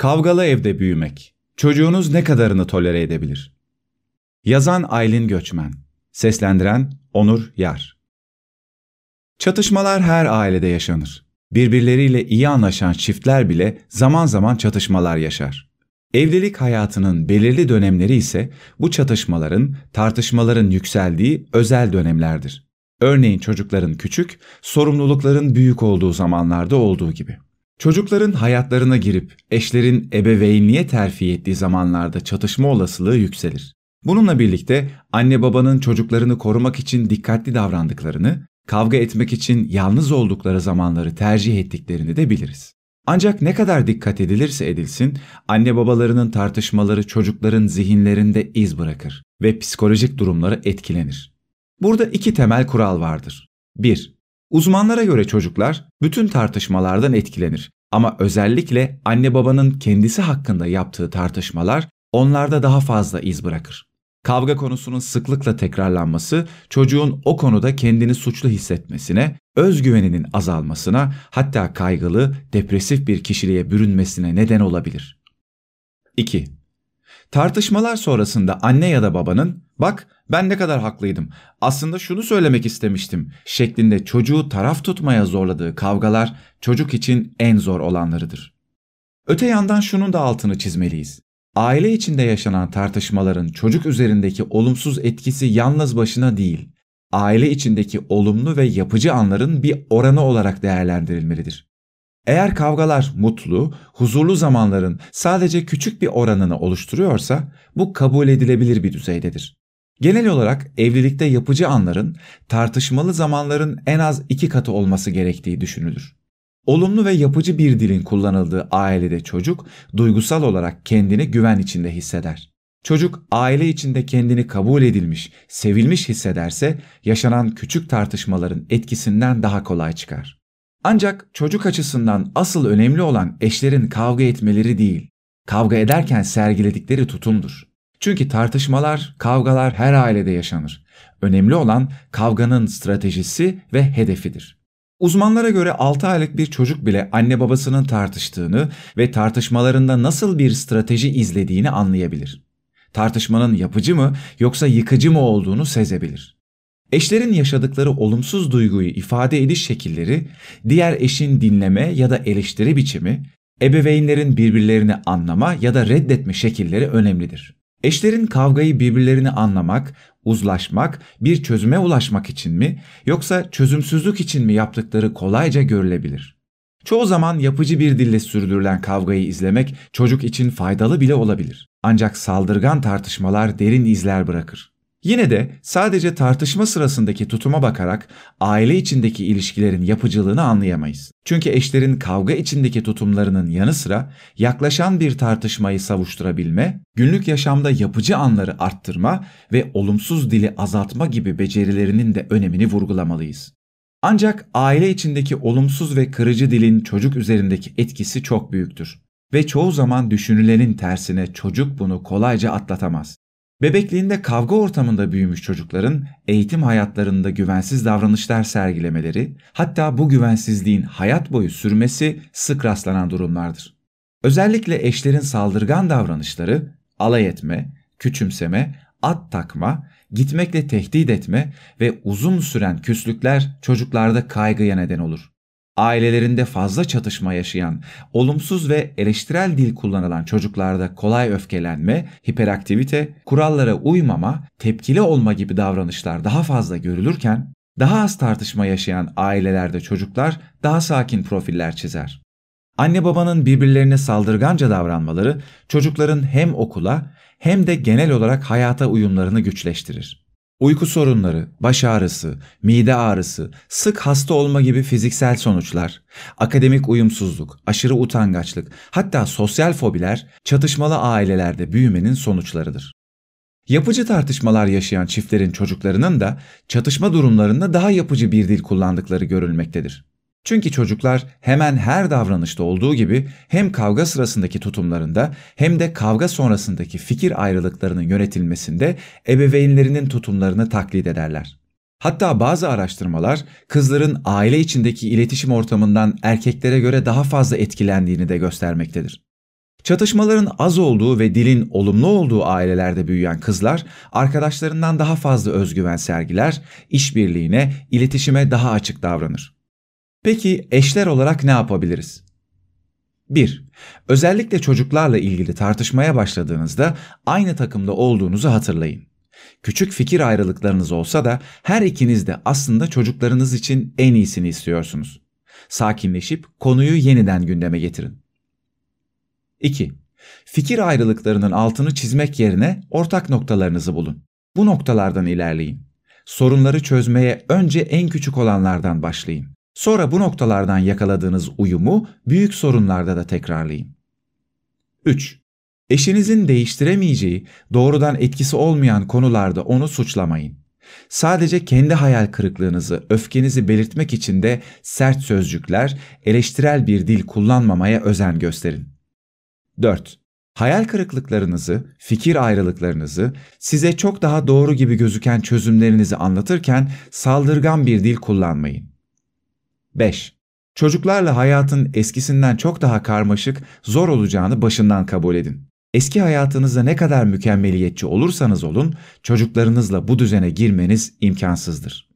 Kavgalı evde büyümek. Çocuğunuz ne kadarını tolere edebilir? Yazan Aylin Göçmen. Seslendiren Onur Yar. Çatışmalar her ailede yaşanır. Birbirleriyle iyi anlaşan çiftler bile zaman zaman çatışmalar yaşar. Evlilik hayatının belirli dönemleri ise bu çatışmaların, tartışmaların yükseldiği özel dönemlerdir. Örneğin çocukların küçük, sorumlulukların büyük olduğu zamanlarda olduğu gibi. Çocukların hayatlarına girip eşlerin ebeveynliğe terfi ettiği zamanlarda çatışma olasılığı yükselir. Bununla birlikte anne babanın çocuklarını korumak için dikkatli davrandıklarını, kavga etmek için yalnız oldukları zamanları tercih ettiklerini de biliriz. Ancak ne kadar dikkat edilirse edilsin, anne babalarının tartışmaları çocukların zihinlerinde iz bırakır ve psikolojik durumları etkilenir. Burada iki temel kural vardır. 1. Uzmanlara göre çocuklar bütün tartışmalardan etkilenir ama özellikle anne babanın kendisi hakkında yaptığı tartışmalar onlarda daha fazla iz bırakır. Kavga konusunun sıklıkla tekrarlanması çocuğun o konuda kendini suçlu hissetmesine, özgüveninin azalmasına, hatta kaygılı, depresif bir kişiliğe bürünmesine neden olabilir. 2. Tartışmalar sonrasında anne ya da babanın "Bak, ben ne kadar haklıydım. Aslında şunu söylemek istemiştim." şeklinde çocuğu taraf tutmaya zorladığı kavgalar çocuk için en zor olanlarıdır. Öte yandan şunun da altını çizmeliyiz. Aile içinde yaşanan tartışmaların çocuk üzerindeki olumsuz etkisi yalnız başına değil, aile içindeki olumlu ve yapıcı anların bir oranı olarak değerlendirilmelidir. Eğer kavgalar mutlu, huzurlu zamanların sadece küçük bir oranını oluşturuyorsa bu kabul edilebilir bir düzeydedir. Genel olarak evlilikte yapıcı anların tartışmalı zamanların en az iki katı olması gerektiği düşünülür. Olumlu ve yapıcı bir dilin kullanıldığı ailede çocuk duygusal olarak kendini güven içinde hisseder. Çocuk aile içinde kendini kabul edilmiş, sevilmiş hissederse yaşanan küçük tartışmaların etkisinden daha kolay çıkar. Ancak çocuk açısından asıl önemli olan eşlerin kavga etmeleri değil, kavga ederken sergiledikleri tutumdur. Çünkü tartışmalar, kavgalar her ailede yaşanır. Önemli olan kavganın stratejisi ve hedefidir. Uzmanlara göre 6 aylık bir çocuk bile anne babasının tartıştığını ve tartışmalarında nasıl bir strateji izlediğini anlayabilir. Tartışmanın yapıcı mı yoksa yıkıcı mı olduğunu sezebilir. Eşlerin yaşadıkları olumsuz duyguyu ifade ediş şekilleri, diğer eşin dinleme ya da eleştiri biçimi, ebeveynlerin birbirlerini anlama ya da reddetme şekilleri önemlidir. Eşlerin kavgayı birbirlerini anlamak, uzlaşmak, bir çözüme ulaşmak için mi yoksa çözümsüzlük için mi yaptıkları kolayca görülebilir. Çoğu zaman yapıcı bir dille sürdürülen kavgayı izlemek çocuk için faydalı bile olabilir. Ancak saldırgan tartışmalar derin izler bırakır. Yine de sadece tartışma sırasındaki tutuma bakarak aile içindeki ilişkilerin yapıcılığını anlayamayız. Çünkü eşlerin kavga içindeki tutumlarının yanı sıra yaklaşan bir tartışmayı savuşturabilme, günlük yaşamda yapıcı anları arttırma ve olumsuz dili azaltma gibi becerilerinin de önemini vurgulamalıyız. Ancak aile içindeki olumsuz ve kırıcı dilin çocuk üzerindeki etkisi çok büyüktür ve çoğu zaman düşünülenin tersine çocuk bunu kolayca atlatamaz. Bebekliğinde kavga ortamında büyümüş çocukların eğitim hayatlarında güvensiz davranışlar sergilemeleri, hatta bu güvensizliğin hayat boyu sürmesi sık rastlanan durumlardır. Özellikle eşlerin saldırgan davranışları, alay etme, küçümseme, at takma, gitmekle tehdit etme ve uzun süren küslükler çocuklarda kaygıya neden olur ailelerinde fazla çatışma yaşayan, olumsuz ve eleştirel dil kullanılan çocuklarda kolay öfkelenme, hiperaktivite, kurallara uymama, tepkili olma gibi davranışlar daha fazla görülürken, daha az tartışma yaşayan ailelerde çocuklar daha sakin profiller çizer. Anne babanın birbirlerine saldırganca davranmaları çocukların hem okula hem de genel olarak hayata uyumlarını güçleştirir. Uyku sorunları, baş ağrısı, mide ağrısı, sık hasta olma gibi fiziksel sonuçlar, akademik uyumsuzluk, aşırı utangaçlık, hatta sosyal fobiler çatışmalı ailelerde büyümenin sonuçlarıdır. Yapıcı tartışmalar yaşayan çiftlerin çocuklarının da çatışma durumlarında daha yapıcı bir dil kullandıkları görülmektedir. Çünkü çocuklar hemen her davranışta olduğu gibi hem kavga sırasındaki tutumlarında hem de kavga sonrasındaki fikir ayrılıklarının yönetilmesinde ebeveynlerinin tutumlarını taklit ederler. Hatta bazı araştırmalar kızların aile içindeki iletişim ortamından erkeklere göre daha fazla etkilendiğini de göstermektedir. Çatışmaların az olduğu ve dilin olumlu olduğu ailelerde büyüyen kızlar arkadaşlarından daha fazla özgüven sergiler, işbirliğine, iletişime daha açık davranır. Peki eşler olarak ne yapabiliriz? 1. Özellikle çocuklarla ilgili tartışmaya başladığınızda aynı takımda olduğunuzu hatırlayın. Küçük fikir ayrılıklarınız olsa da her ikiniz de aslında çocuklarınız için en iyisini istiyorsunuz. Sakinleşip konuyu yeniden gündeme getirin. 2. Fikir ayrılıklarının altını çizmek yerine ortak noktalarınızı bulun. Bu noktalardan ilerleyin. Sorunları çözmeye önce en küçük olanlardan başlayın. Sonra bu noktalardan yakaladığınız uyumu büyük sorunlarda da tekrarlayın. 3. Eşinizin değiştiremeyeceği, doğrudan etkisi olmayan konularda onu suçlamayın. Sadece kendi hayal kırıklığınızı, öfkenizi belirtmek için de sert sözcükler, eleştirel bir dil kullanmamaya özen gösterin. 4. Hayal kırıklıklarınızı, fikir ayrılıklarınızı, size çok daha doğru gibi gözüken çözümlerinizi anlatırken saldırgan bir dil kullanmayın. 5. Çocuklarla hayatın eskisinden çok daha karmaşık, zor olacağını başından kabul edin. Eski hayatınızda ne kadar mükemmeliyetçi olursanız olun, çocuklarınızla bu düzene girmeniz imkansızdır.